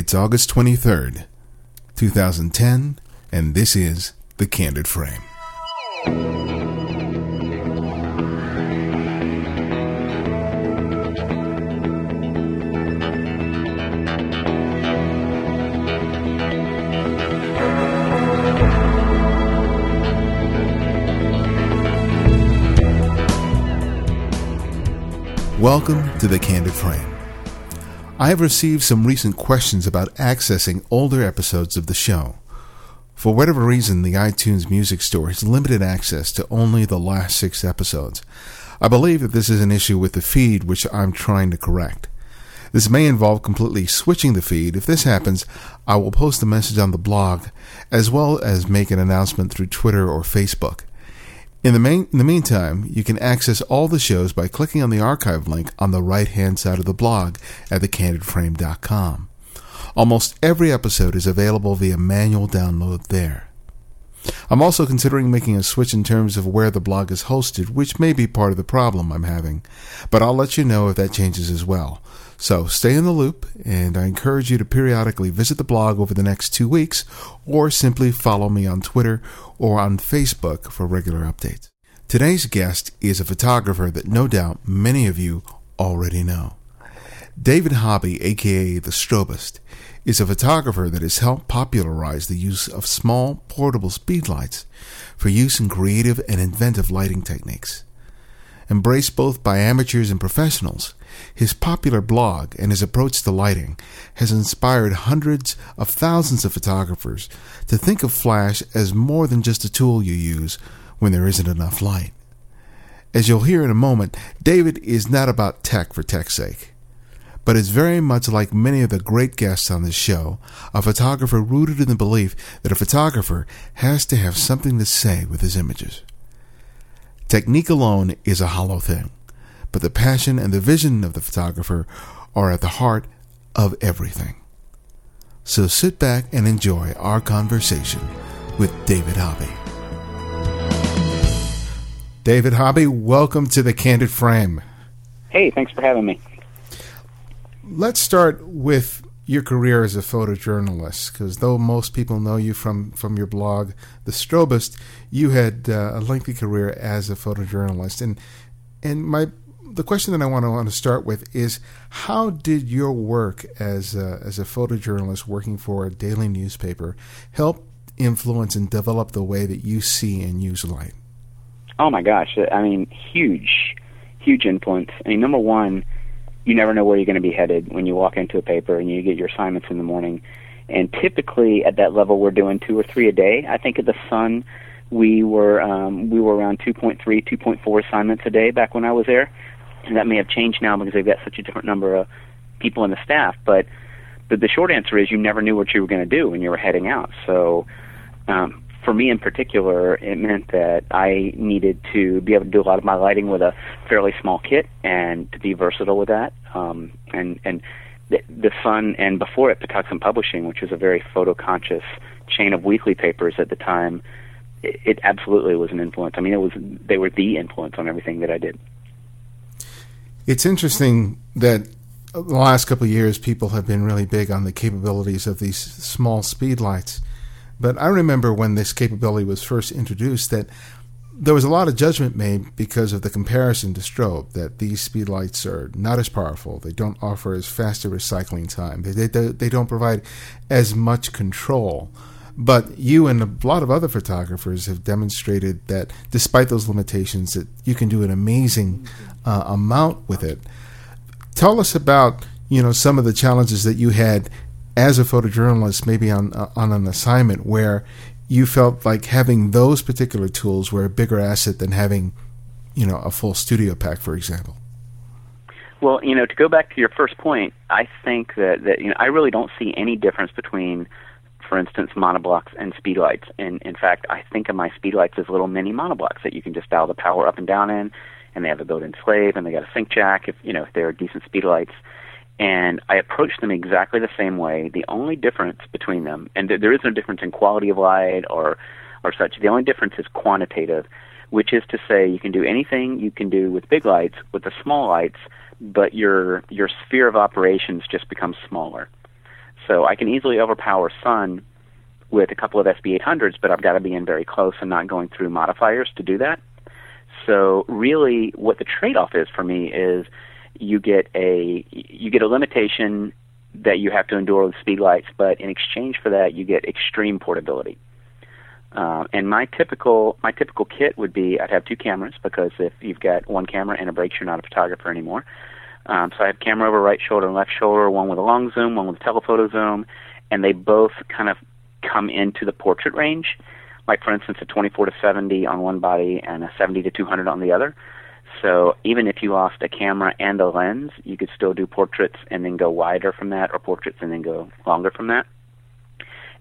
It's August 23rd, 2010, and this is The Candid Frame. Welcome to The Candid Frame. I have received some recent questions about accessing older episodes of the show. For whatever reason, the iTunes Music Store has limited access to only the last six episodes. I believe that this is an issue with the feed which I'm trying to correct. This may involve completely switching the feed. If this happens, I will post a message on the blog as well as make an announcement through Twitter or Facebook. In the, main, in the meantime, you can access all the shows by clicking on the archive link on the right hand side of the blog at thecandidframe.com. Almost every episode is available via manual download there. I'm also considering making a switch in terms of where the blog is hosted, which may be part of the problem I'm having, but I'll let you know if that changes as well. So stay in the loop, and I encourage you to periodically visit the blog over the next two weeks, or simply follow me on Twitter or on Facebook for regular updates. Today's guest is a photographer that no doubt many of you already know. David Hobby, aka The Strobist, is a photographer that has helped popularize the use of small portable speedlights for use in creative and inventive lighting techniques. Embraced both by amateurs and professionals, his popular blog and his approach to lighting has inspired hundreds of thousands of photographers to think of flash as more than just a tool you use when there isn't enough light. As you'll hear in a moment, David is not about tech for tech's sake, but is very much like many of the great guests on this show, a photographer rooted in the belief that a photographer has to have something to say with his images. Technique alone is a hollow thing, but the passion and the vision of the photographer are at the heart of everything. So sit back and enjoy our conversation with David Hobby. David Hobby, welcome to the Candid Frame. Hey, thanks for having me. Let's start with your career as a photojournalist, because though most people know you from, from your blog, The Strobist, you had uh, a lengthy career as a photojournalist. And and my the question that I want to want to start with is how did your work as a, as a photojournalist working for a daily newspaper help influence and develop the way that you see and use light? Oh my gosh, I mean, huge, huge influence. I mean, number one you never know where you're going to be headed when you walk into a paper and you get your assignments in the morning. And typically at that level, we're doing two or three a day. I think at the Sun, we were um, we were around 2.3, 2.4 assignments a day back when I was there, and that may have changed now because they've got such a different number of people in the staff. But but the short answer is you never knew what you were going to do when you were heading out. So um, for me in particular, it meant that I needed to be able to do a lot of my lighting with a fairly small kit and to be versatile with that. Um, and and the, the Sun and before it, Patuxent Publishing, which was a very photo conscious chain of weekly papers at the time, it, it absolutely was an influence. I mean, it was they were the influence on everything that I did. It's interesting that the last couple of years, people have been really big on the capabilities of these small speed lights but I remember when this capability was first introduced that there was a lot of judgment made because of the comparison to strobe that these speed lights are not as powerful. They don't offer as fast a recycling time. They, they, they don't provide as much control. But you and a lot of other photographers have demonstrated that despite those limitations, that you can do an amazing uh, amount with it. Tell us about you know some of the challenges that you had as a photojournalist, maybe on uh, on an assignment where you felt like having those particular tools were a bigger asset than having, you know, a full studio pack, for example? Well, you know, to go back to your first point, I think that that you know I really don't see any difference between, for instance, monoblocks and speedlights. And in fact, I think of my speedlights as little mini monoblocks that you can just dial the power up and down in, and they have a built-in slave, and they got a sync jack if you know if they're decent speedlights and I approach them exactly the same way. The only difference between them, and there is no difference in quality of light or or such. The only difference is quantitative, which is to say you can do anything you can do with big lights with the small lights, but your your sphere of operations just becomes smaller. So I can easily overpower Sun with a couple of SB800s, but I've got to be in very close and not going through modifiers to do that. So really, what the trade-off is for me is you get a you get a limitation that you have to endure with speed lights, but in exchange for that, you get extreme portability. Uh, and my typical my typical kit would be I'd have two cameras because if you've got one camera and a breaks, you're not a photographer anymore. Um, so I have camera over right shoulder and left shoulder, one with a long zoom, one with a telephoto zoom, and they both kind of come into the portrait range. Like for instance, a 24 to 70 on one body and a 70 to 200 on the other. So even if you lost a camera and a lens, you could still do portraits and then go wider from that, or portraits and then go longer from that.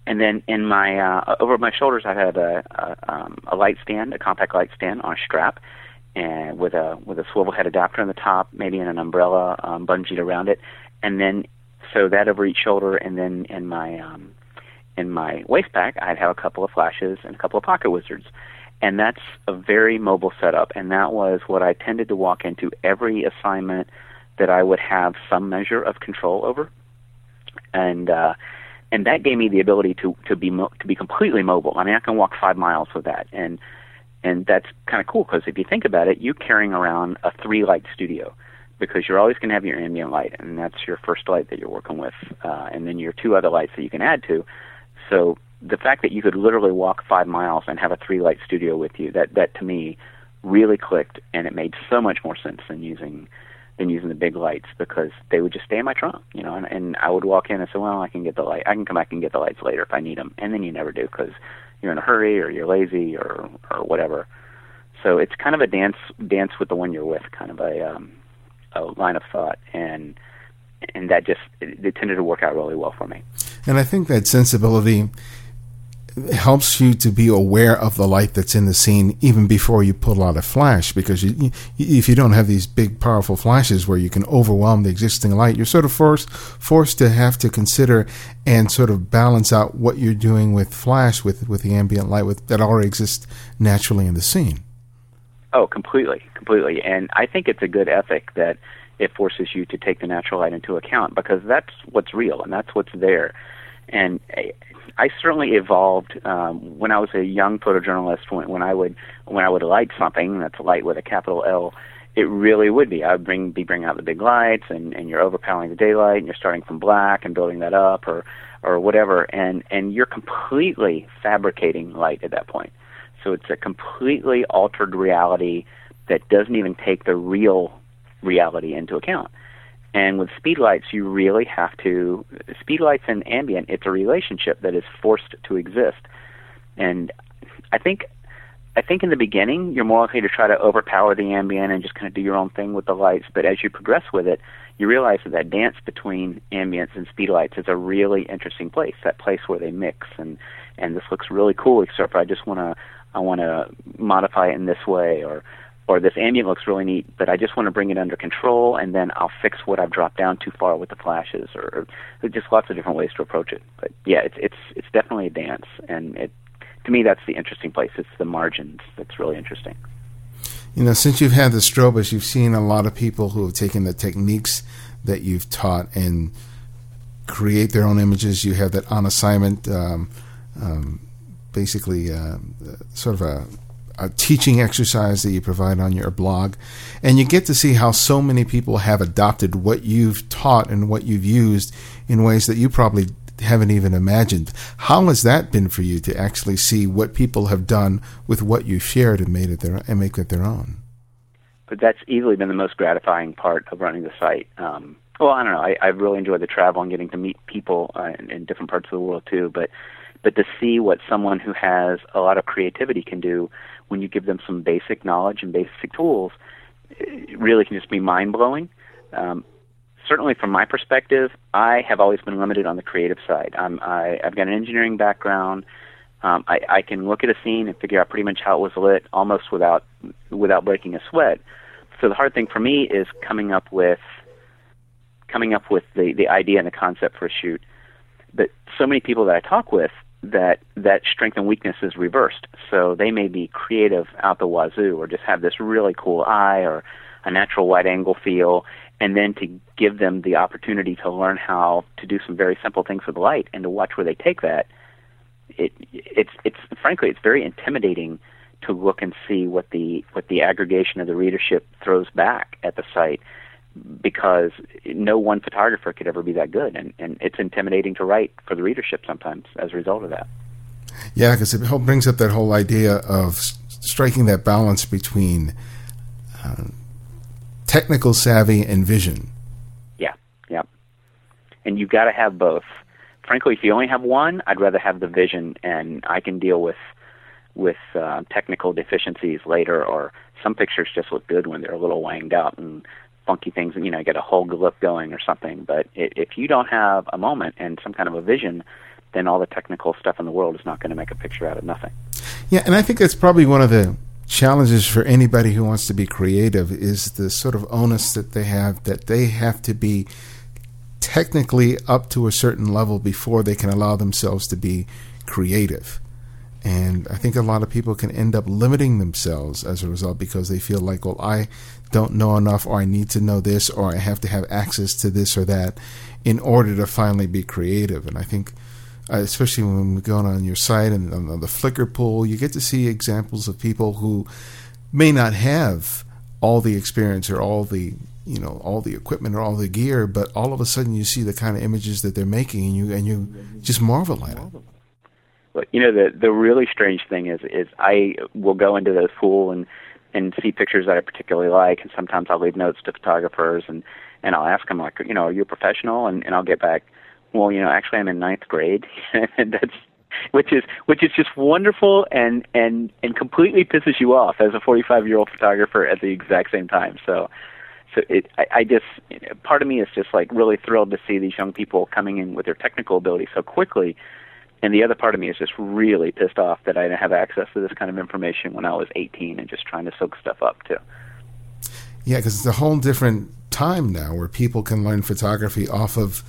And then in my uh, over my shoulders, I have a a, um, a light stand, a compact light stand on a strap, and with a with a swivel head adapter on the top, maybe in an umbrella um, bungeed around it, and then so that over each shoulder, and then in my um, in my waist pack, I'd have a couple of flashes and a couple of pocket wizards and that's a very mobile setup. And that was what I tended to walk into every assignment that I would have some measure of control over. And uh and that gave me the ability to to be mo- to be completely mobile. I mean I can walk 5 miles with that. And and that's kind of cool because if you think about it you're carrying around a three light studio because you're always going to have your ambient light and that's your first light that you're working with uh and then your two other lights that you can add to. So the fact that you could literally walk five miles and have a three light studio with you that that to me really clicked and it made so much more sense than using than using the big lights because they would just stay in my trunk you know and, and I would walk in and say well I can get the light I can come back and get the lights later if I need them and then you never do because you're in a hurry or you're lazy or or whatever. So it's kind of a dance dance with the one you're with kind of a um a line of thought and and that just it, it tended to work out really well for me. And I think that sensibility helps you to be aware of the light that's in the scene even before you pull out a flash because you, if you don't have these big powerful flashes where you can overwhelm the existing light you're sort of forced forced to have to consider and sort of balance out what you're doing with flash with with the ambient light with, that already exists naturally in the scene. Oh completely completely. And i think it's a good ethic that it forces you to take the natural light into account because that's what's real and that's what's there. And I certainly evolved um, when I was a young photojournalist. When, when I would when I would light something, that's light with a capital L. It really would be. I would bring be bringing out the big lights, and and you're overpowering the daylight, and you're starting from black and building that up, or or whatever, and and you're completely fabricating light at that point. So it's a completely altered reality that doesn't even take the real reality into account. And with speedlights, you really have to speedlights and ambient. It's a relationship that is forced to exist. And I think, I think in the beginning, you're more likely to try to overpower the ambient and just kind of do your own thing with the lights. But as you progress with it, you realize that that dance between ambience and speedlights is a really interesting place. That place where they mix and and this looks really cool. Except for I just want to I want to modify it in this way or or this ambient looks really neat, but I just want to bring it under control, and then I'll fix what I've dropped down too far with the flashes, or, or just lots of different ways to approach it. But yeah, it's it's it's definitely a dance, and it to me that's the interesting place. It's the margins that's really interesting. You know, since you've had the Strobist, you've seen a lot of people who have taken the techniques that you've taught and create their own images. You have that on assignment, um, um, basically, uh, sort of a a teaching exercise that you provide on your blog. And you get to see how so many people have adopted what you've taught and what you've used in ways that you probably haven't even imagined. How has that been for you to actually see what people have done with what you shared and made it their and make it their own? But that's easily been the most gratifying part of running the site. Um, well, I don't know. I, I've really enjoyed the travel and getting to meet people uh, in, in different parts of the world too. But but to see what someone who has a lot of creativity can do when you give them some basic knowledge and basic tools, it really can just be mind blowing. Um, certainly, from my perspective, I have always been limited on the creative side. I'm, I, I've got an engineering background. Um, I, I can look at a scene and figure out pretty much how it was lit almost without without breaking a sweat. So the hard thing for me is coming up with coming up with the, the idea and the concept for a shoot. But so many people that I talk with that that strength and weakness is reversed. So they may be creative out the wazoo, or just have this really cool eye, or a natural wide angle feel, and then to give them the opportunity to learn how to do some very simple things with light and to watch where they take that, it it's it's frankly it's very intimidating to look and see what the what the aggregation of the readership throws back at the site because no one photographer could ever be that good. And, and it's intimidating to write for the readership sometimes as a result of that. Yeah because it brings up that whole idea of striking that balance between uh, technical savvy and vision. Yeah yeah. And you've got to have both. Frankly if you only have one i'd rather have the vision and i can deal with with uh, technical deficiencies later, or some pictures just look good when they're a little wanged out and funky things, and you know, get a whole look going or something. But it, if you don't have a moment and some kind of a vision, then all the technical stuff in the world is not going to make a picture out of nothing. Yeah, and I think that's probably one of the challenges for anybody who wants to be creative is the sort of onus that they have that they have to be technically up to a certain level before they can allow themselves to be creative. And I think a lot of people can end up limiting themselves as a result because they feel like, well, I don't know enough, or I need to know this, or I have to have access to this or that in order to finally be creative. And I think, uh, especially when we go on your site and on the Flickr pool, you get to see examples of people who may not have all the experience or all the you know all the equipment or all the gear, but all of a sudden you see the kind of images that they're making, and you and you just marvel at it. But you know the the really strange thing is is I will go into the pool and and see pictures that I particularly like, and sometimes I'll leave notes to photographers and and I'll ask them like, you know, are you a professional? And and I'll get back, well, you know, actually I'm in ninth grade, and that's which is which is just wonderful and and and completely pisses you off as a 45 year old photographer at the exact same time. So so it I, I just part of me is just like really thrilled to see these young people coming in with their technical ability so quickly and the other part of me is just really pissed off that I didn't have access to this kind of information when I was 18 and just trying to soak stuff up too. Yeah, because it's a whole different time now where people can learn photography off of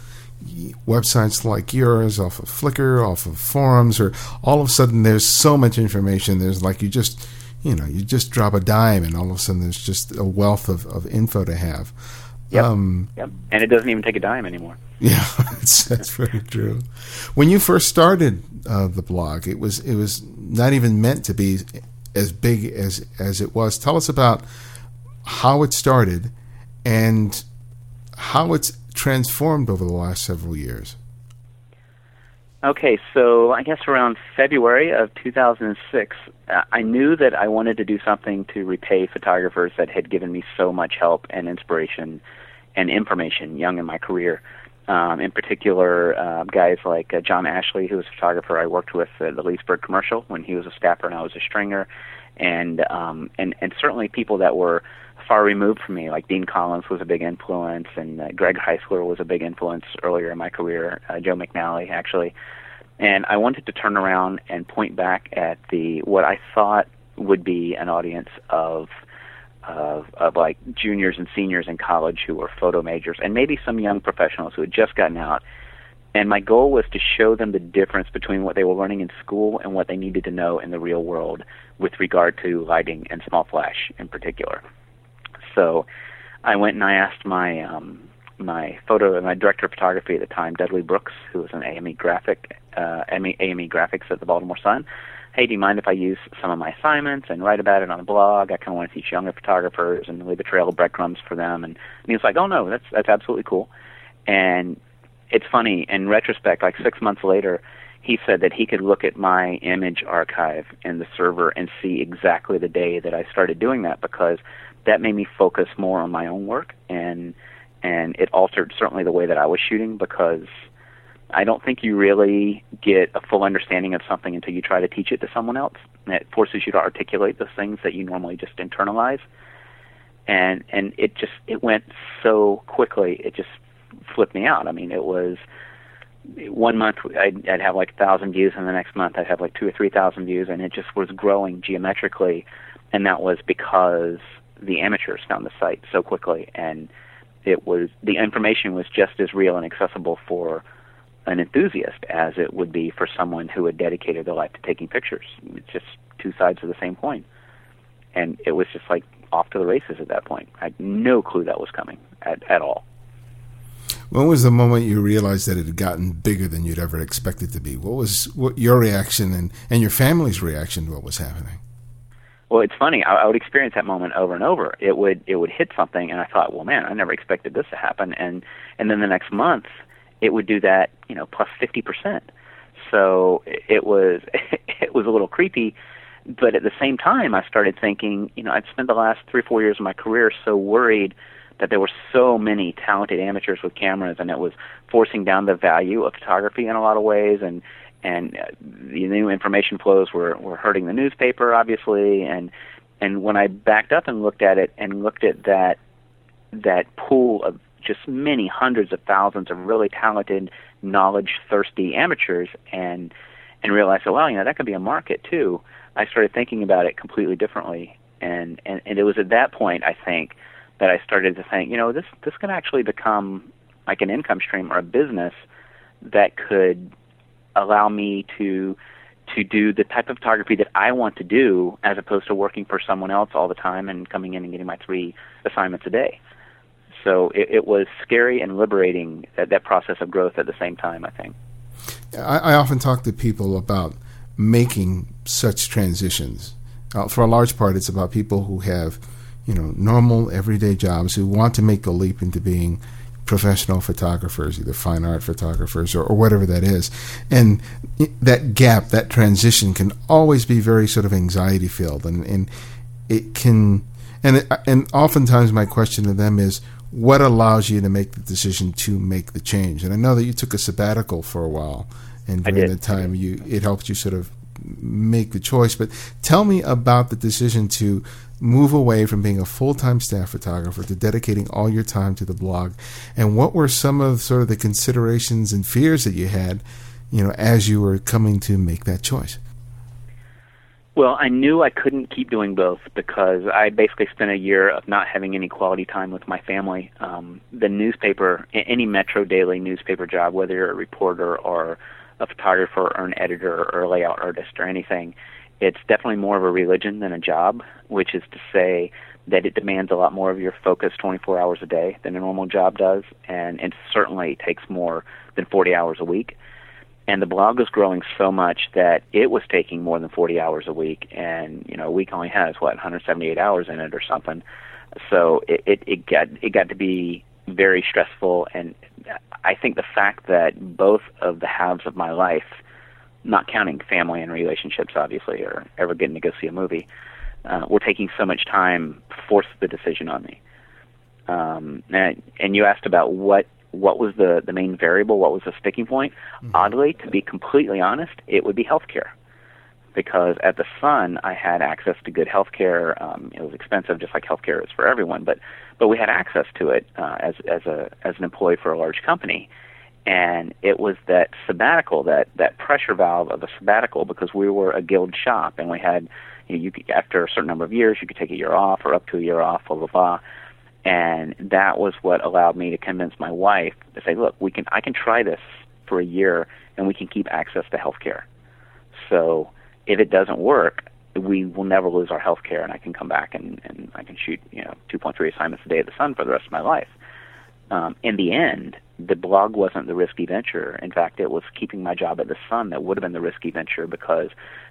websites like yours, off of Flickr, off of forums, or all of a sudden there's so much information. There's like you just, you know, you just drop a dime and all of a sudden there's just a wealth of, of info to have. Yep. Um, yep. And it doesn't even take a dime anymore. Yeah, that's, that's very true. When you first started uh, the blog, it was it was not even meant to be as big as as it was. Tell us about how it started and how it's transformed over the last several years. Okay, so I guess around February of 2006, uh, I knew that I wanted to do something to repay photographers that had given me so much help and inspiration and information young in my career. Um, in particular, uh, guys like uh, John Ashley, who was a photographer I worked with at the Leesburg commercial when he was a staffer and I was a stringer, and um, and and certainly people that were far removed from me, like Dean Collins was a big influence, and uh, Greg Heisler was a big influence earlier in my career. Uh, Joe McNally, actually, and I wanted to turn around and point back at the what I thought would be an audience of of, of like juniors and seniors in college who were photo majors, and maybe some young professionals who had just gotten out. And my goal was to show them the difference between what they were learning in school and what they needed to know in the real world with regard to lighting and small flash in particular. So I went and I asked my um, my photo my director of photography at the time, Dudley Brooks, who was an AME graphic uh, AME, AME graphics at the Baltimore Sun hey, do you mind if I use some of my assignments and write about it on a blog? I kind of want to teach younger photographers and leave a trail of breadcrumbs for them. And, and he was like, oh no, that's that's absolutely cool. And it's funny in retrospect, like six months later, he said that he could look at my image archive in the server and see exactly the day that I started doing that because that made me focus more on my own work and and it altered certainly the way that I was shooting because I don't think you really get a full understanding of something until you try to teach it to someone else. It forces you to articulate those things that you normally just internalize. And and it just it went so quickly. It just flipped me out. I mean, it was one month I'd, I'd have like a thousand views, and the next month I'd have like two or three thousand views, and it just was growing geometrically. And that was because the amateurs found the site so quickly, and it was the information was just as real and accessible for an enthusiast as it would be for someone who had dedicated their life to taking pictures. It's just two sides of the same coin. And it was just like off to the races at that point. I had no clue that was coming at, at all. When was the moment you realized that it had gotten bigger than you'd ever expected to be? What was what your reaction and, and your family's reaction to what was happening? Well, it's funny. I, I would experience that moment over and over. It would it would hit something, and I thought, well, man, I never expected this to happen. And and then the next month, it would do that, you know, plus fifty percent. So it was it was a little creepy, but at the same time, I started thinking, you know, I'd spent the last three four years of my career so worried that there were so many talented amateurs with cameras, and it was forcing down the value of photography in a lot of ways, and and uh, the new information flows were were hurting the newspaper obviously and and when I backed up and looked at it and looked at that that pool of just many hundreds of thousands of really talented knowledge thirsty amateurs and and realized oh well you know that could be a market too I started thinking about it completely differently. And and, and it was at that point I think that I started to think you know this this can actually become like an income stream or a business that could allow me to to do the type of photography that I want to do as opposed to working for someone else all the time and coming in and getting my three assignments a day. So it, it was scary and liberating that, that process of growth at the same time, I think. I, I often talk to people about making such transitions. Uh, for a large part, it's about people who have, you know, normal everyday jobs who want to make the leap into being professional photographers, either fine art photographers or, or, whatever that is. And that gap, that transition can always be very sort of anxiety filled. And, and it can, and, it, and oftentimes my question to them is, what allows you to make the decision to make the change? And I know that you took a sabbatical for a while, and during the time you it helped you sort of make the choice. But tell me about the decision to move away from being a full-time staff photographer to dedicating all your time to the blog and what were some of sort of the considerations and fears that you had you know as you were coming to make that choice well i knew i couldn't keep doing both because i basically spent a year of not having any quality time with my family um, the newspaper any metro daily newspaper job whether you're a reporter or a photographer or an editor or a layout artist or anything it's definitely more of a religion than a job, which is to say that it demands a lot more of your focus 24 hours a day than a normal job does, and it certainly takes more than 40 hours a week. And the blog was growing so much that it was taking more than 40 hours a week, and you know, a week only has what 178 hours in it or something. So it it, it got it got to be very stressful, and I think the fact that both of the halves of my life not counting family and relationships, obviously, or ever getting to go see a movie, uh, were taking so much time forced the decision on me. Um, and, and you asked about what what was the the main variable, what was the sticking point. Mm-hmm. Oddly, to be completely honest, it would be healthcare, because at the Sun I had access to good healthcare. Um, it was expensive, just like healthcare is for everyone, but but we had access to it uh, as as a as an employee for a large company and it was that sabbatical, that that pressure valve of a sabbatical, because we were a guild shop, and we had, you know, you could, after a certain number of years, you could take a year off or up to a year off, blah blah blah, and that was what allowed me to convince my wife to say, look, we can, I can try this for a year, and we can keep access to health care. So if it doesn't work, we will never lose our health care, and I can come back and and I can shoot, you know, 2.3 assignments a day at the Sun for the rest of my life. Um, in the end, the blog wasn't the risky venture. In fact, it was keeping my job at the Sun that would have been the risky venture because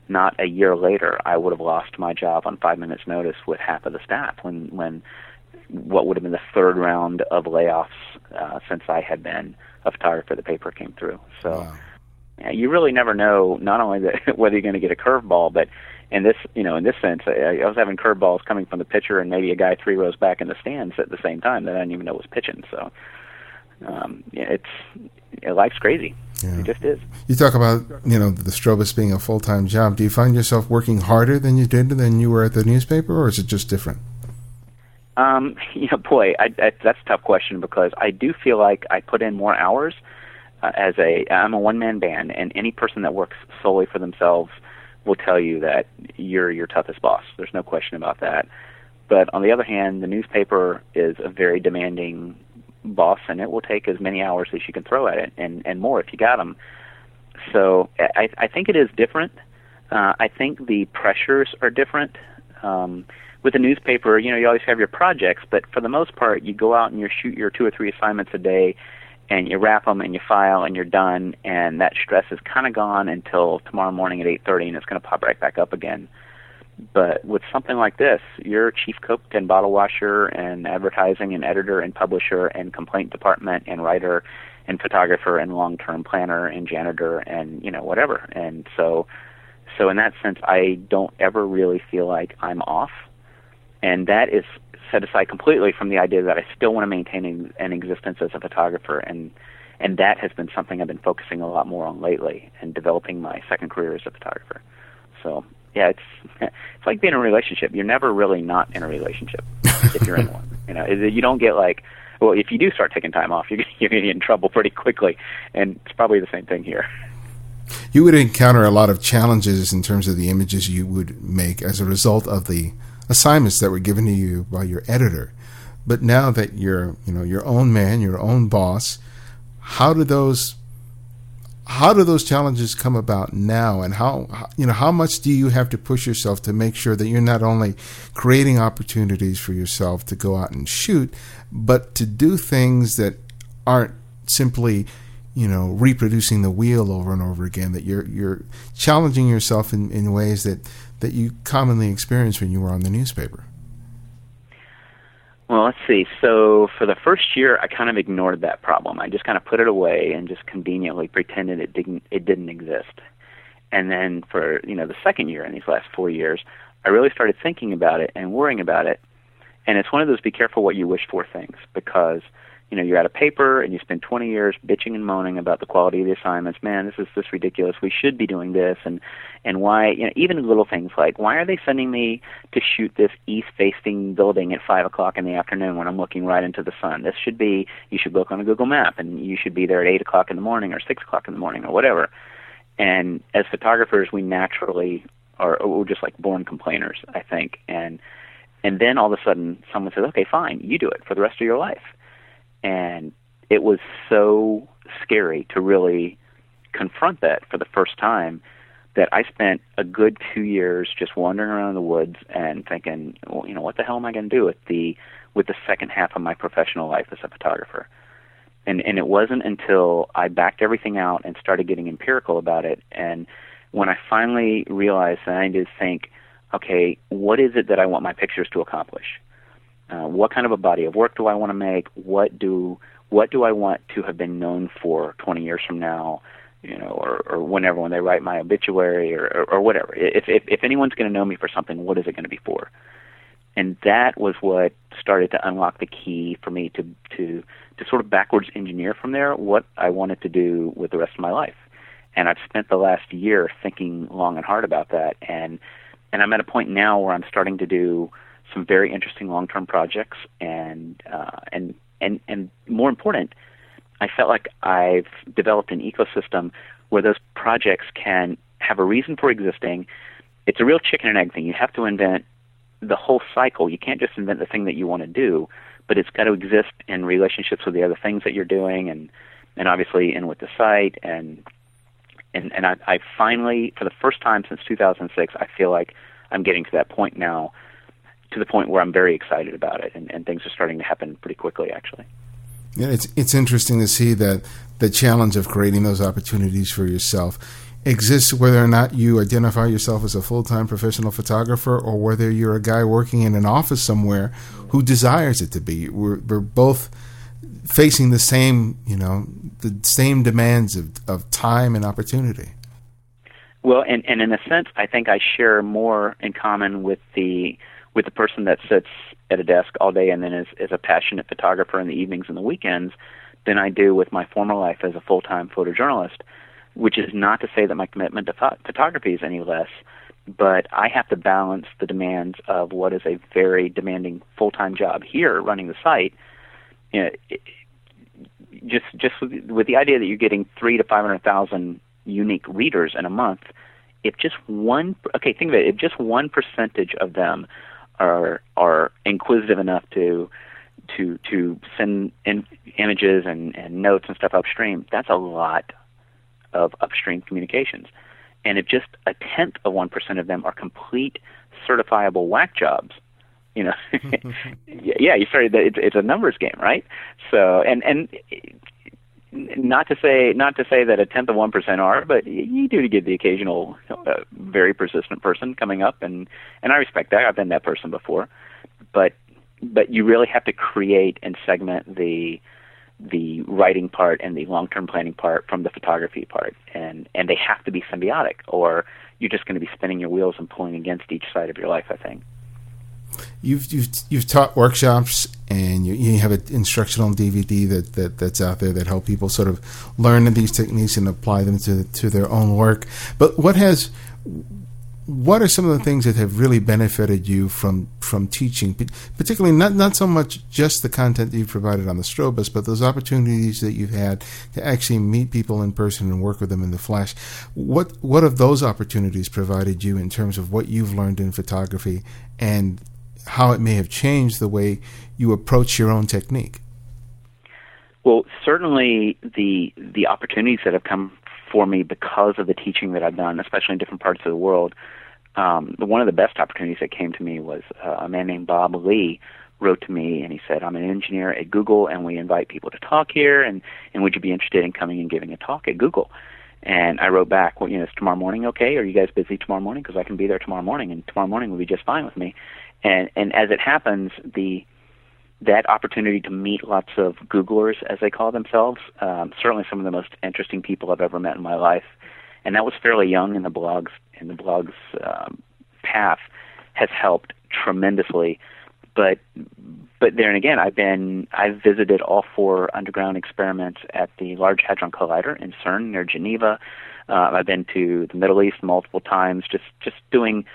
not a year later I would have lost my job on five minutes' notice with half of the staff when when what would have been the third round of layoffs uh, since I had been a photographer for the paper came through. So wow. You really never know not only that whether you're going to get a curveball, but in this you know in this sense I, I was having curveballs coming from the pitcher and maybe a guy three rows back in the stands at the same time that I didn't even know was pitching. So um, it's you life's crazy. Yeah. It just is. You talk about you know the Strobist being a full time job. Do you find yourself working harder than you did than you were at the newspaper, or is it just different? Um, you know, boy, I, I, that's a tough question because I do feel like I put in more hours uh, as a. I'm a one man band, and any person that works solely for themselves will tell you that you're your toughest boss. There's no question about that. But on the other hand, the newspaper is a very demanding boss, and it will take as many hours as you can throw at it, and and more if you got them. So I I think it is different. Uh, I think the pressures are different. Um, with a newspaper, you know, you always have your projects, but for the most part, you go out and you shoot your two or three assignments a day, and you wrap them and you file and you're done, and that stress is kind of gone until tomorrow morning at 8:30, and it's going to pop right back up again. But with something like this, you're chief cook and bottle washer and advertising and editor and publisher and complaint department and writer and photographer and long-term planner and janitor and you know whatever. And so, so in that sense, I don't ever really feel like I'm off and that is set aside completely from the idea that I still want to maintain an existence as a photographer, and and that has been something I've been focusing a lot more on lately, and developing my second career as a photographer. So yeah, it's it's like being in a relationship. You're never really not in a relationship if you're in one. You know, you don't get like well, if you do start taking time off, you're you're going to get in trouble pretty quickly, and it's probably the same thing here. You would encounter a lot of challenges in terms of the images you would make as a result of the assignments that were given to you by your editor. But now that you're, you know, your own man, your own boss, how do those how do those challenges come about now and how you know how much do you have to push yourself to make sure that you're not only creating opportunities for yourself to go out and shoot but to do things that aren't simply you know reproducing the wheel over and over again that you're you're challenging yourself in, in ways that that you commonly experienced when you were on the newspaper? Well, let's see. So for the first year, I kind of ignored that problem. I just kind of put it away and just conveniently pretended it didn't it didn't exist. And then for you know the second year in these last four years, I really started thinking about it and worrying about it. And it's one of those be careful what you wish for things because you know, you're out of paper and you spend 20 years bitching and moaning about the quality of the assignments. Man, this is this ridiculous. We should be doing this, and and why? You know, even little things like why are they sending me to shoot this east-facing building at five o'clock in the afternoon when I'm looking right into the sun? This should be you should look on a Google map, and you should be there at eight o'clock in the morning or six o'clock in the morning or whatever. And as photographers, we naturally are we're just like born complainers, I think, and and then all of a sudden someone says, okay, fine, you do it for the rest of your life and it was so scary to really confront that for the first time that I spent a good two years just wandering around the woods and thinking, well, you know, what the hell am I going to do with the with the second half of my professional life as a photographer? And and it wasn't until I backed everything out and started getting empirical about it, and when I finally realized that I needed to think, okay, what is it that I want my pictures to accomplish? Uh, what kind of a body of work do I want to make? What do what do I want to have been known for 20 years from now? You know, or, or whenever when they write my obituary or, or, or whatever. If, if if anyone's going to know me for something, what is it going to be for? And that was what started to unlock the key for me to to to sort of backwards engineer from there what I wanted to do with the rest of my life. And I've spent the last year thinking long and hard about that. And and I'm at a point now where I'm starting to do some very interesting long-term projects, and uh, and and and more important, I felt like I've developed an ecosystem where those projects can have a reason for existing. It's a real chicken and egg thing. You have to invent the whole cycle. You can't just invent the thing that you want to do, but it's got to exist in relationships with the other things that you're doing, and and obviously in with the site and and and I, I finally, for the first time since 2006, I feel like I'm getting to that point now to the point where I'm very excited about it, and, and things are starting to happen pretty quickly, actually. Yeah, it's it's interesting to see that the challenge of creating those opportunities for yourself exists whether or not you identify yourself as a full time professional photographer or whether you're a guy working in an office somewhere who desires it to be. We're, we're both facing the same, you know, the same demands of, of time and opportunity. Well, and, and in a sense, I think I share more in common with the with the person that sits at a desk all day and then is, is a passionate photographer in the evenings and the weekends than I do with my former life as a full time photojournalist, which is not to say that my commitment to ph- photography is any less, but I have to balance the demands of what is a very demanding full time job here running the site. You know, it, just just with, with the idea that you're getting three to five hundred thousand unique readers in a month, if just one okay, think of it, if just one percentage of them are are inquisitive enough to to to send in images and, and notes and stuff upstream, that's a lot of upstream communications. And if just a tenth of one percent of them are complete certifiable whack jobs, You know, yeah, you started. It's, it's a numbers game, right? So, and and not to say not to say that a tenth of one percent are, but you do get the occasional uh, very persistent person coming up, and and I respect that. I've been that person before, but but you really have to create and segment the the writing part and the long-term planning part from the photography part, and and they have to be symbiotic, or you're just going to be spinning your wheels and pulling against each side of your life. I think. You've you've you've taught workshops and you, you have an instructional DVD that, that that's out there that help people sort of learn these techniques and apply them to to their own work. But what has what are some of the things that have really benefited you from from teaching, particularly not not so much just the content that you've provided on the Strobist, but those opportunities that you've had to actually meet people in person and work with them in the flesh. What what have those opportunities provided you in terms of what you've learned in photography and how it may have changed the way you approach your own technique? Well, certainly the the opportunities that have come for me because of the teaching that I've done, especially in different parts of the world, um, one of the best opportunities that came to me was uh, a man named Bob Lee wrote to me and he said, "I'm an engineer at Google, and we invite people to talk here, and and would you be interested in coming and giving a talk at Google?" And I wrote back, "Well, you know, it's tomorrow morning, okay? Are you guys busy tomorrow morning? Because I can be there tomorrow morning, and tomorrow morning would be just fine with me." And and as it happens, the that opportunity to meet lots of Googlers, as they call themselves, um, certainly some of the most interesting people I've ever met in my life, and that was fairly young in the blogs in the blogs um, path has helped tremendously. But but then again, I've been I've visited all four underground experiments at the Large Hadron Collider in CERN near Geneva. Uh, I've been to the Middle East multiple times, just just doing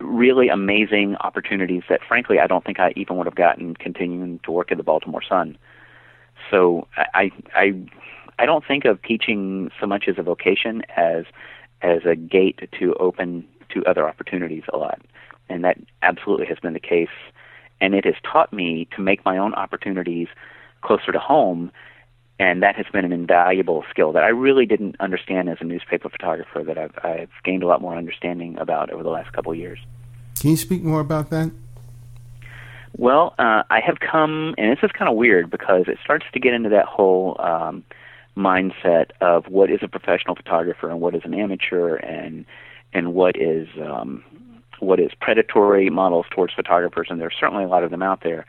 really amazing opportunities that frankly I don't think I even would have gotten continuing to work at the Baltimore Sun. So I I I don't think of teaching so much as a vocation as as a gate to open to other opportunities a lot. And that absolutely has been the case. And it has taught me to make my own opportunities closer to home. And that has been an invaluable skill that I really didn't understand as a newspaper photographer that I've, I've gained a lot more understanding about over the last couple of years. Can you speak more about that? Well, uh, I have come, and this is kind of weird because it starts to get into that whole um, mindset of what is a professional photographer and what is an amateur, and and what is um, what is predatory models towards photographers, and there's certainly a lot of them out there.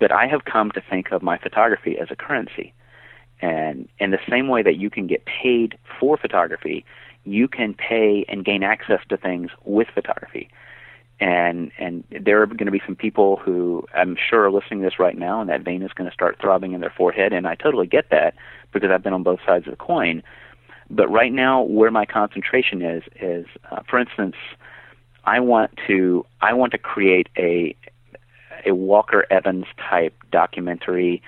But I have come to think of my photography as a currency, and in the same way that you can get paid for photography, you can pay and gain access to things with photography. And and there are going to be some people who I'm sure are listening to this right now, and that vein is going to start throbbing in their forehead, and I totally get that because I've been on both sides of the coin. But right now, where my concentration is is, uh, for instance, I want to I want to create a a Walker Evans type documentary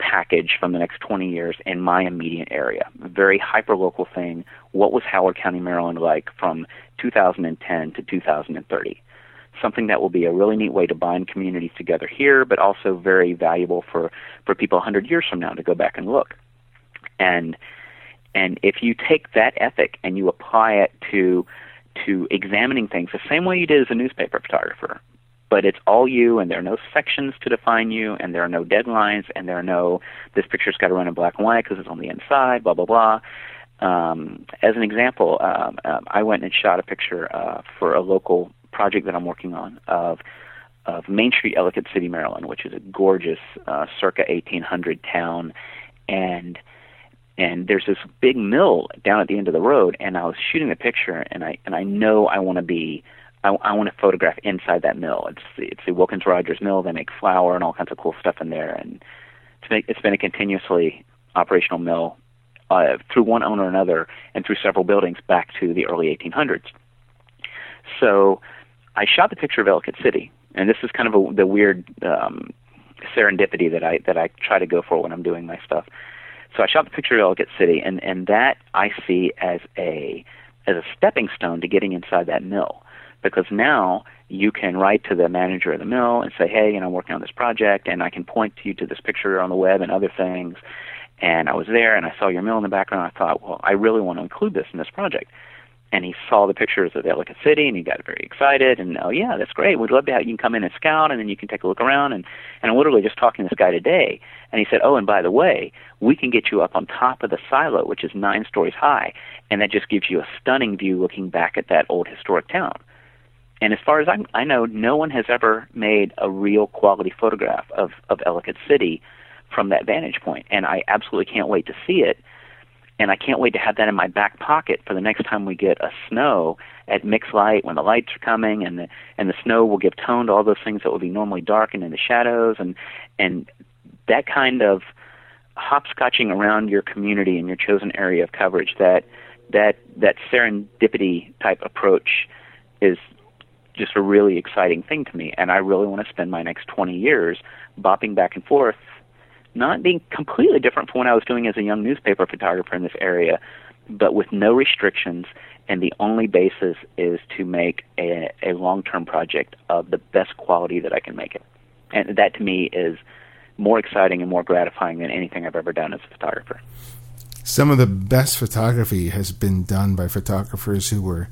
package from the next 20 years in my immediate area. Very hyper local thing. What was Howard County, Maryland like from 2010 to 2030? Something that will be a really neat way to bind communities together here, but also very valuable for, for people 100 years from now to go back and look. And and if you take that ethic and you apply it to to examining things the same way you did as a newspaper photographer, but it's all you and there are no sections to define you and there are no deadlines and there are no this picture's got to run in black and white because it's on the inside, blah blah blah. Um, as an example, um, um, I went and shot a picture uh, for a local project that I'm working on of of Main Street, Ellicott City, Maryland, which is a gorgeous uh, circa 1800 town, and and there's this big mill down at the end of the road and I was shooting the picture and I and I know I want to be I, I want to photograph inside that mill. It's the, it's the Wilkins Rogers mill. They make flour and all kinds of cool stuff in there, and it's been, it's been a continuously operational mill uh, through one owner or another, and through several buildings back to the early 1800s. So I shot the picture of Ellicott City, and this is kind of a, the weird um, serendipity that I that I try to go for when I'm doing my stuff. So I shot the picture of Ellicott City, and and that I see as a as a stepping stone to getting inside that mill, because now you can write to the manager of the mill and say, hey, you know, I'm working on this project, and I can point to you to this picture on the web and other things. And I was there, and I saw your mill in the background. I thought, well, I really want to include this in this project. and he saw the pictures of Ellicott City and he got very excited and oh yeah that's great we'd love to have you can come in and scout and then you can take a look around and and I'm literally just talking to this guy today and he said oh and by the way we can get you up on top of the silo which is nine stories high and that just gives you a stunning view looking back at that old historic town and as far as I'm, I know no one has ever made a real quality photograph of of Ellicott City from that vantage point. and I absolutely can't wait to see it and I can't wait to have that in my back pocket for the next time we get a snow at mixed light when the lights are coming and the and the snow will give tone to all those things that will be normally dark and in the shadows and and that kind of hopscotching around your community and your chosen area of coverage that that that serendipity type approach is just a really exciting thing to me and I really want to spend my next 20 years bopping back and forth not being completely different from what I was doing as a young newspaper photographer in this area, but with no restrictions, and the only basis is to make a, a long term project of the best quality that I can make it. And that to me is more exciting and more gratifying than anything I've ever done as a photographer. Some of the best photography has been done by photographers who were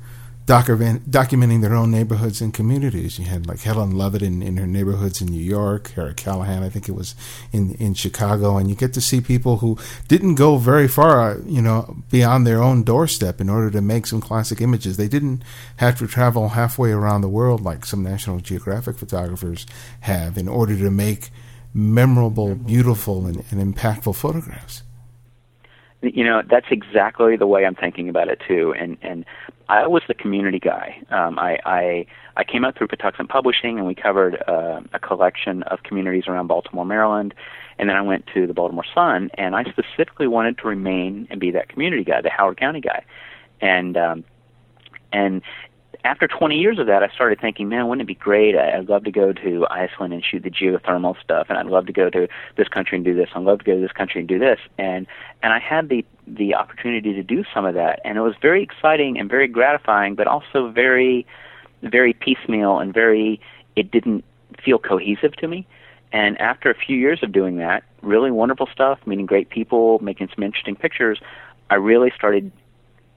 documenting their own neighborhoods and communities. You had like Helen Levitt in, in her neighborhoods in New York, Harry Callahan, I think it was in in Chicago, and you get to see people who didn't go very far, uh, you know, beyond their own doorstep in order to make some classic images. They didn't have to travel halfway around the world like some National Geographic photographers have in order to make memorable, beautiful, and, and impactful photographs you know that's exactly the way I'm thinking about it too. And and I was the community guy. Um, I, I I came out through Patuxent Publishing, and we covered uh, a collection of communities around Baltimore, Maryland. And then I went to the Baltimore Sun, and I specifically wanted to remain and be that community guy, the Howard County guy. And um, and after 20 years of that, I started thinking, man, wouldn't it be great? I'd love to go to Iceland and shoot the geothermal stuff, and I'd love to go to this country and do this. I'd love to go to this country and do this. And and I had the the opportunity to do some of that, and it was very exciting and very gratifying, but also very very piecemeal and very it didn't feel cohesive to me. And after a few years of doing that, really wonderful stuff, meeting great people, making some interesting pictures, I really started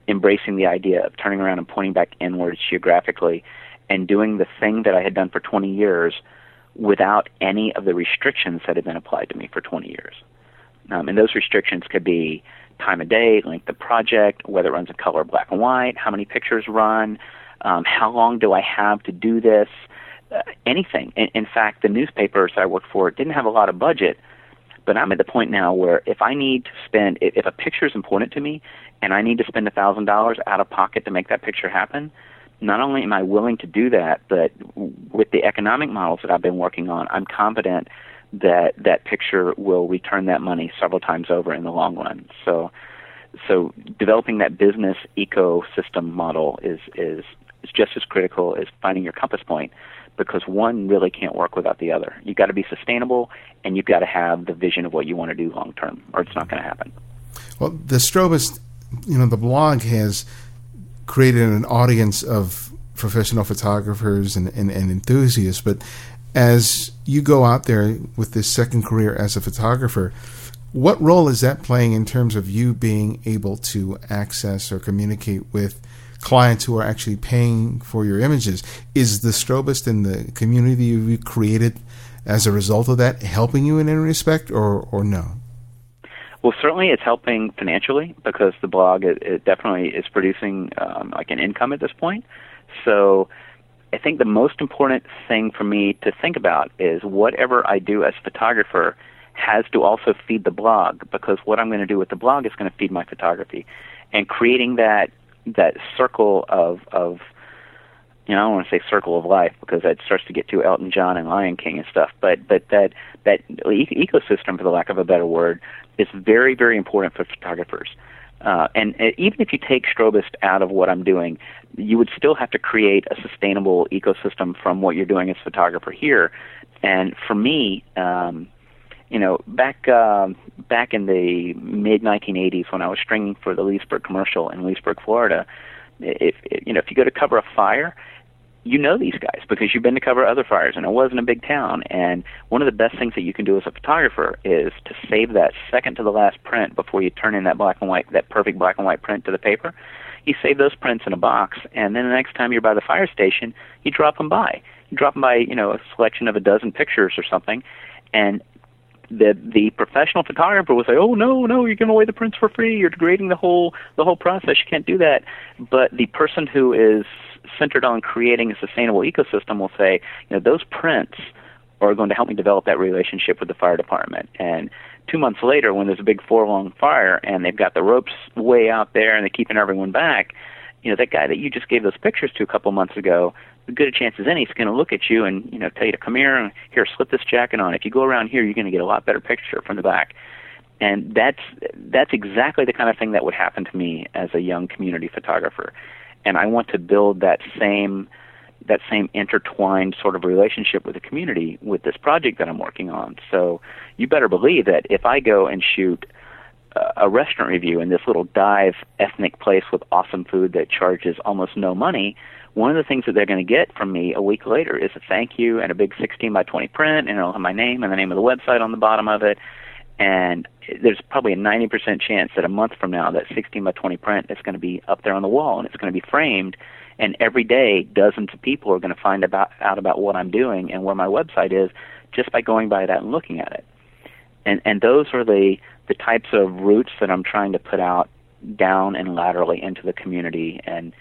embracing the idea of turning around and pointing back inwards geographically and doing the thing that I had done for 20 years without any of the restrictions that had been applied to me for 20 years. Um, and those restrictions could be time of day, length of project, whether it runs in color, black and white, how many pictures run, um, how long do I have to do this, uh, anything. In, in fact, the newspapers I worked for didn't have a lot of budget, but I'm at the point now where if I need to spend, if, if a picture is important to me, and I need to spend a thousand dollars out of pocket to make that picture happen, not only am I willing to do that, but with the economic models that I've been working on, I'm confident that that picture will return that money several times over in the long run. So, so developing that business ecosystem model is is is just as critical as finding your compass point because one really can't work without the other. You've got to be sustainable and you've got to have the vision of what you want to do long term, or it's not going to happen. Well, the Strobist you know, the blog has created an audience of professional photographers and, and, and enthusiasts, but as you go out there with this second career as a photographer, what role is that playing in terms of you being able to access or communicate with clients who are actually paying for your images? Is the Strobist and the community you've created as a result of that helping you in any respect, or, or no? Well, certainly it's helping financially because the blog it, it definitely is producing um, like an income at this point. So I think the most important thing for me to think about is whatever I do as photographer has to also feed the blog because what I'm going to do with the blog is going to feed my photography, and creating that that circle of of you know, I don't want to say circle of life because that starts to get too Elton John and Lion King and stuff. But but that that e- ecosystem, for the lack of a better word, is very very important for photographers. Uh, and uh, even if you take Strobist out of what I'm doing, you would still have to create a sustainable ecosystem from what you're doing as a photographer here. And for me, um, you know, back uh, back in the mid 1980s when I was stringing for the Leesburg commercial in Leesburg, Florida, if you know if you go to cover a fire, you know these guys because you've been to cover other fires and it wasn't a big town and one of the best things that you can do as a photographer is to save that second to the last print before you turn in that black and white that perfect black and white print to the paper you save those prints in a box, and then the next time you're by the fire station, you drop them by. You drop them by, you know, a selection of a dozen pictures or something, and the the professional photographer will say, "Oh no, no, you're giving away the prints for free. You're degrading the whole the whole process. You can't do that." But the person who is centered on creating a sustainable ecosystem will say, "You know, those prints are going to help me develop that relationship with the fire department." And two months later, when there's a big four alarm fire and they've got the ropes way out there and they're keeping everyone back, you know, that guy that you just gave those pictures to a couple months ago as good a chance as any he's going to look at you and you know tell you to come here and here slip this jacket on. If you go around here, you're going to get a lot better picture from the back. And that's that's exactly the kind of thing that would happen to me as a young community photographer. And I want to build that same that same intertwined sort of relationship with the community with this project that I'm working on. So you better believe that if I go and shoot a restaurant review in this little dive ethnic place with awesome food that charges almost no money, one of the things that they're going to get from me a week later is a thank you and a big 16 by 20 print, and it'll have my name and the name of the website on the bottom of it. And there's probably a 90% chance that a month from now, that 16 by 20 print is going to be up there on the wall and it's going to be framed. And every day, dozens of people are going to find about, out about what I'm doing and where my website is just by going by that and looking at it. And and those are the the types of roots that I'm trying to put out down and laterally into the community and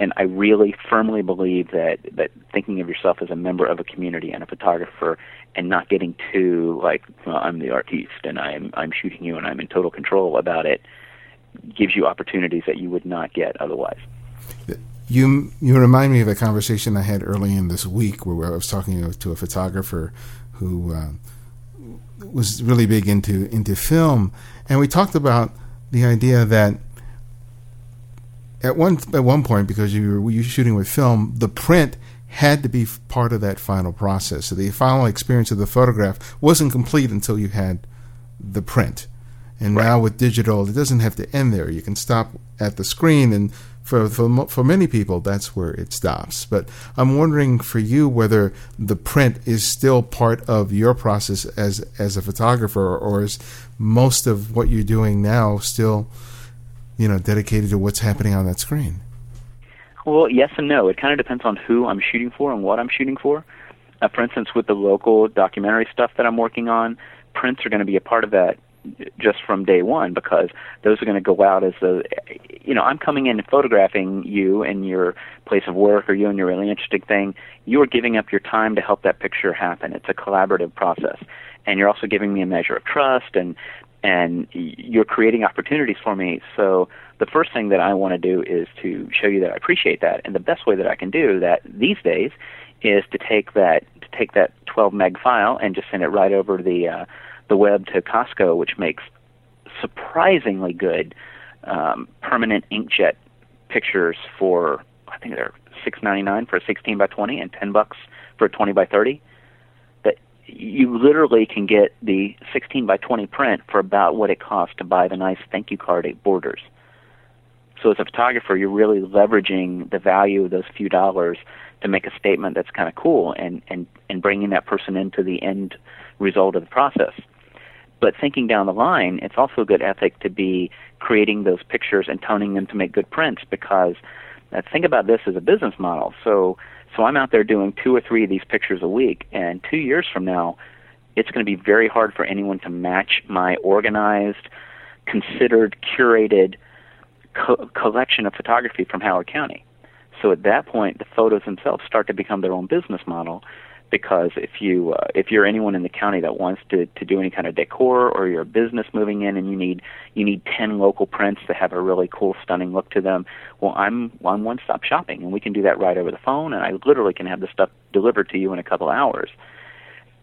and I really firmly believe that that thinking of yourself as a member of a community and a photographer, and not getting too like well, I'm the artiste and I'm I'm shooting you and I'm in total control about it, gives you opportunities that you would not get otherwise. You you remind me of a conversation I had early in this week where I was talking to a photographer who uh, was really big into into film, and we talked about the idea that at one at one point because you were, you were shooting with film, the print had to be part of that final process. So the final experience of the photograph wasn't complete until you had the print. And right. now with digital, it doesn't have to end there. You can stop at the screen, and for, for for many people, that's where it stops. But I'm wondering for you whether the print is still part of your process as as a photographer, or is most of what you're doing now still you know, dedicated to what's happening on that screen? Well, yes and no. It kind of depends on who I'm shooting for and what I'm shooting for. Uh, for instance, with the local documentary stuff that I'm working on, prints are going to be a part of that just from day one because those are going to go out as the you know i'm coming in and photographing you and your place of work or you and your really interesting thing you're giving up your time to help that picture happen it's a collaborative process and you're also giving me a measure of trust and and you're creating opportunities for me. So the first thing that I want to do is to show you that I appreciate that, and the best way that I can do that these days is to take that to take that 12 meg file and just send it right over the uh, the web to Costco, which makes surprisingly good um, permanent inkjet pictures for I think they're 6.99 for a 16 by 20 and 10 bucks for a 20 by 30 you literally can get the 16 by 20 print for about what it costs to buy the nice thank you card at Borders. So as a photographer, you're really leveraging the value of those few dollars to make a statement that's kind of cool and, and, and bringing that person into the end result of the process. But thinking down the line, it's also a good ethic to be creating those pictures and toning them to make good prints because uh, think about this as a business model. So so I'm out there doing two or three of these pictures a week, and two years from now, it's going to be very hard for anyone to match my organized, considered, curated co- collection of photography from Howard County. So at that point, the photos themselves start to become their own business model, because if you uh, if you're anyone in the county that wants to to do any kind of decor or you're a business moving in and you need you need 10 local prints that have a really cool stunning look to them well I'm I'm one stop shopping and we can do that right over the phone and I literally can have the stuff delivered to you in a couple hours.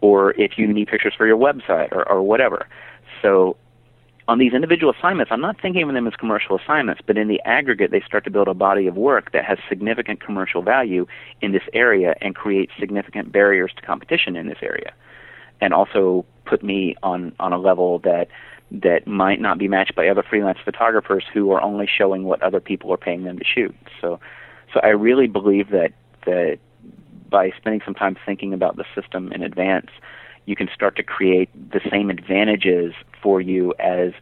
Or if you need pictures for your website or or whatever. So on these individual assignments, I'm not thinking of them as commercial assignments, but in the aggregate, they start to build a body of work that has significant commercial value in this area and create significant barriers to competition in this area, and also put me on on a level that that might not be matched by other freelance photographers who are only showing what other people are paying them to shoot. So, so I really believe that that by spending some time thinking about the system in advance you can start to create the same advantages for you as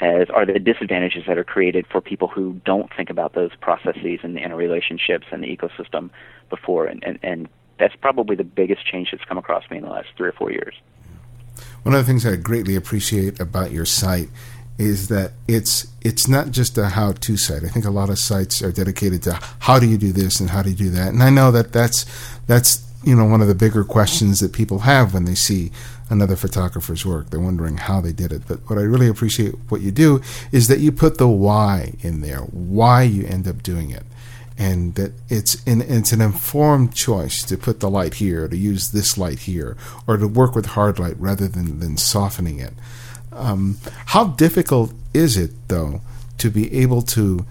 as are the disadvantages that are created for people who don't think about those processes and the interrelationships and the ecosystem before. And, and, and that's probably the biggest change that's come across me in the last three or four years. One of the things I greatly appreciate about your site is that it's it's not just a how-to site. I think a lot of sites are dedicated to how do you do this and how do you do that. And I know that that's that's you know one of the bigger questions that people have when they see another photographer's work. They're wondering how they did it. But what I really appreciate what you do is that you put the why in there, why you end up doing it. And that it's in, it's an informed choice to put the light here, to use this light here, or to work with hard light rather than, than softening it. Um, how difficult is it, though, to be able to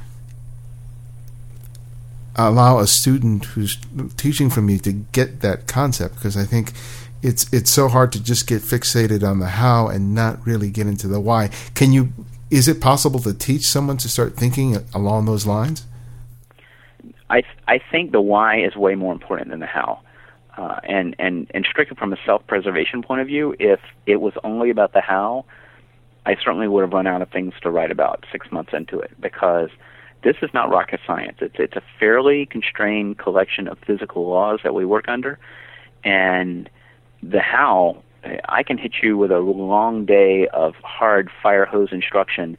allow a student who's teaching from you to get that concept? Because I think it's it's so hard to just get fixated on the how and not really get into the why. Can you? Is it possible to teach someone to start thinking along those lines? I I think the why is way more important than the how. Uh, and and and strictly from a self-preservation point of view, if it was only about the how, I certainly would have run out of things to write about six months into it because this is not rocket science. It's it's a fairly constrained collection of physical laws that we work under, and the how I can hit you with a long day of hard fire hose instruction,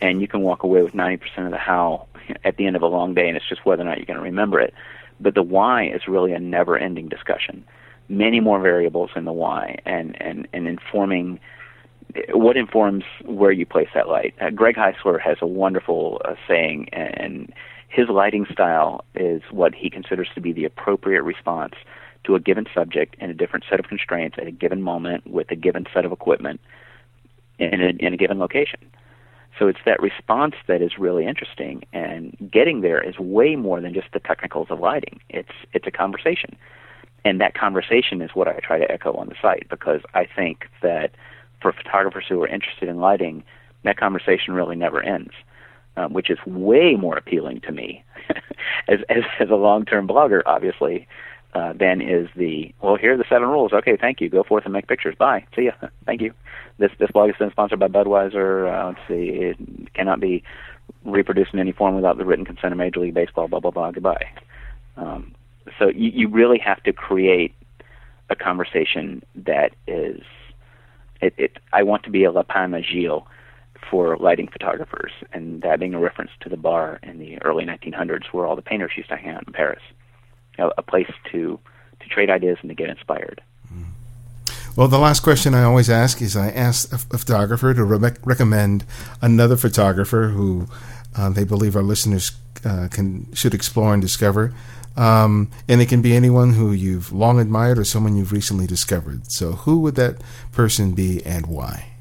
and you can walk away with ninety percent of the how at the end of a long day, and it's just whether or not you're going to remember it. But the why is really a never-ending discussion. Many more variables in the why, and and and informing what informs where you place that light. Uh, Greg Heisler has a wonderful uh, saying, and his lighting style is what he considers to be the appropriate response to a given subject in a different set of constraints at a given moment with a given set of equipment in a, in a given location. So it's that response that is really interesting, and getting there is way more than just the technicals of lighting. It's it's a conversation, and that conversation is what I try to echo on the site because I think that for photographers who are interested in lighting, that conversation really never ends, um, which is way more appealing to me as, as, as a long-term blogger, obviously, uh, than is the well. Here are the seven rules. Okay, thank you. Go forth and make pictures. Bye. See ya. thank you. This this blog has been sponsored by Budweiser. Uh, let's see. It cannot be reproduced in any form without the written consent of Major League Baseball. Blah blah blah. Goodbye. Um, so you, you really have to create a conversation that is it, it I want to be a Lapin Agile for lighting photographers, and that being a reference to the bar in the early 1900s where all the painters used to hang out in Paris, a, a place to to trade ideas and to get inspired. Well, the last question I always ask is I ask a, a photographer to re- recommend another photographer who uh, they believe our listeners uh, can should explore and discover. Um, and it can be anyone who you've long admired or someone you've recently discovered. So, who would that person be and why?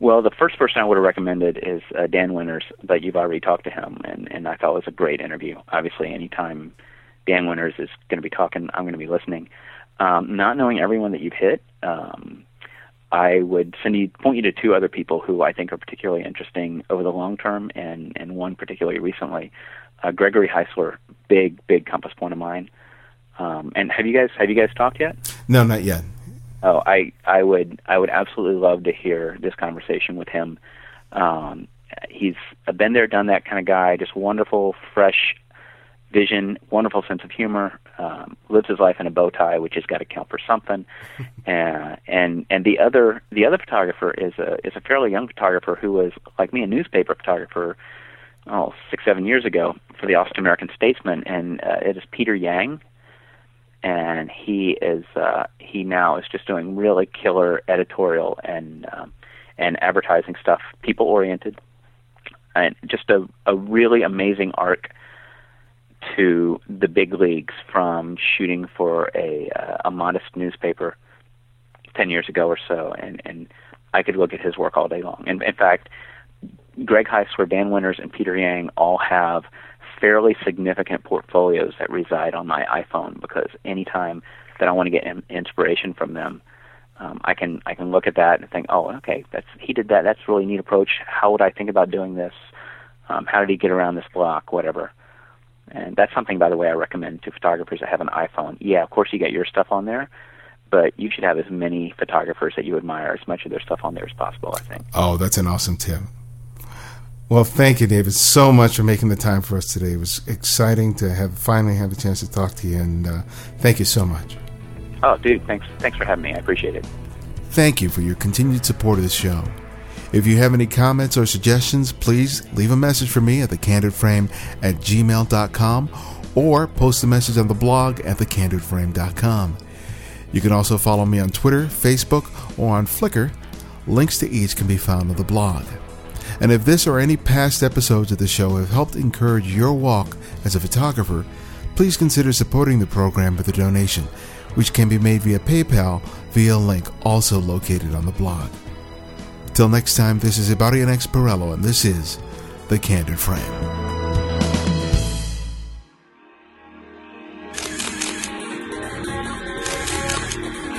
Well, the first person I would have recommended is uh, Dan Winters, but you've already talked to him, and, and I thought it was a great interview. Obviously, anytime Dan Winters is going to be talking, I'm going to be listening. Um, not knowing everyone that you've hit, um, I would send you point you to two other people who I think are particularly interesting over the long term, and and one particularly recently uh, Gregory Heisler, big big compass point of mine. Um, and have you guys have you guys talked yet? No, not yet. Oh, I I would I would absolutely love to hear this conversation with him. Um, he's a been there, done that kind of guy. Just wonderful, fresh vision, wonderful sense of humor. Um, lives his life in a bow tie, which has got to count for something. uh, and and the other the other photographer is a is a fairly young photographer who was like me, a newspaper photographer oh six seven years ago for the Austin American Statesman, and uh, it is Peter Yang, and he is uh, he now is just doing really killer editorial and um, and advertising stuff, people oriented, and just a a really amazing arc to the big leagues from shooting for a uh, a modest newspaper ten years ago or so, and and I could look at his work all day long. And in fact, Greg Heisler, Dan Winters, and Peter Yang all have fairly significant portfolios that reside on my iPhone because anytime that I want to get in, inspiration from them, um, I can I can look at that and think, oh, okay, that's he did that. That's a really neat approach. How would I think about doing this? Um, how did he get around this block? Whatever. And that's something, by the way, I recommend to photographers that have an iPhone. Yeah, of course you get your stuff on there, but you should have as many photographers that you admire, as much of their stuff on there as possible. I think. Oh, that's an awesome tip. Well, thank you, David, so much for making the time for us today. It was exciting to have finally have a chance to talk to you, and uh, thank you so much. Oh, dude, thanks, thanks for having me. I appreciate it. Thank you for your continued support of the show. If you have any comments or suggestions, please leave a message for me at thecandidframe at gmail.com or post a message on the blog at thecandidframe.com. You can also follow me on Twitter, Facebook, or on Flickr. Links to each can be found on the blog. And if this or any past episodes of the show have helped encourage your walk as a photographer, please consider supporting the program with a donation, which can be made via PayPal via a link also located on the blog. Till next time, this is Ibarionex Perello, and this is The Candid Frame.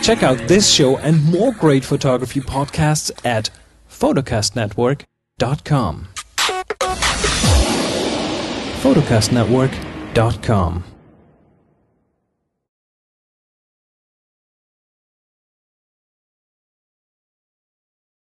Check out this show and more great photography podcasts at photocastnetwork.com. photocastnetwork.com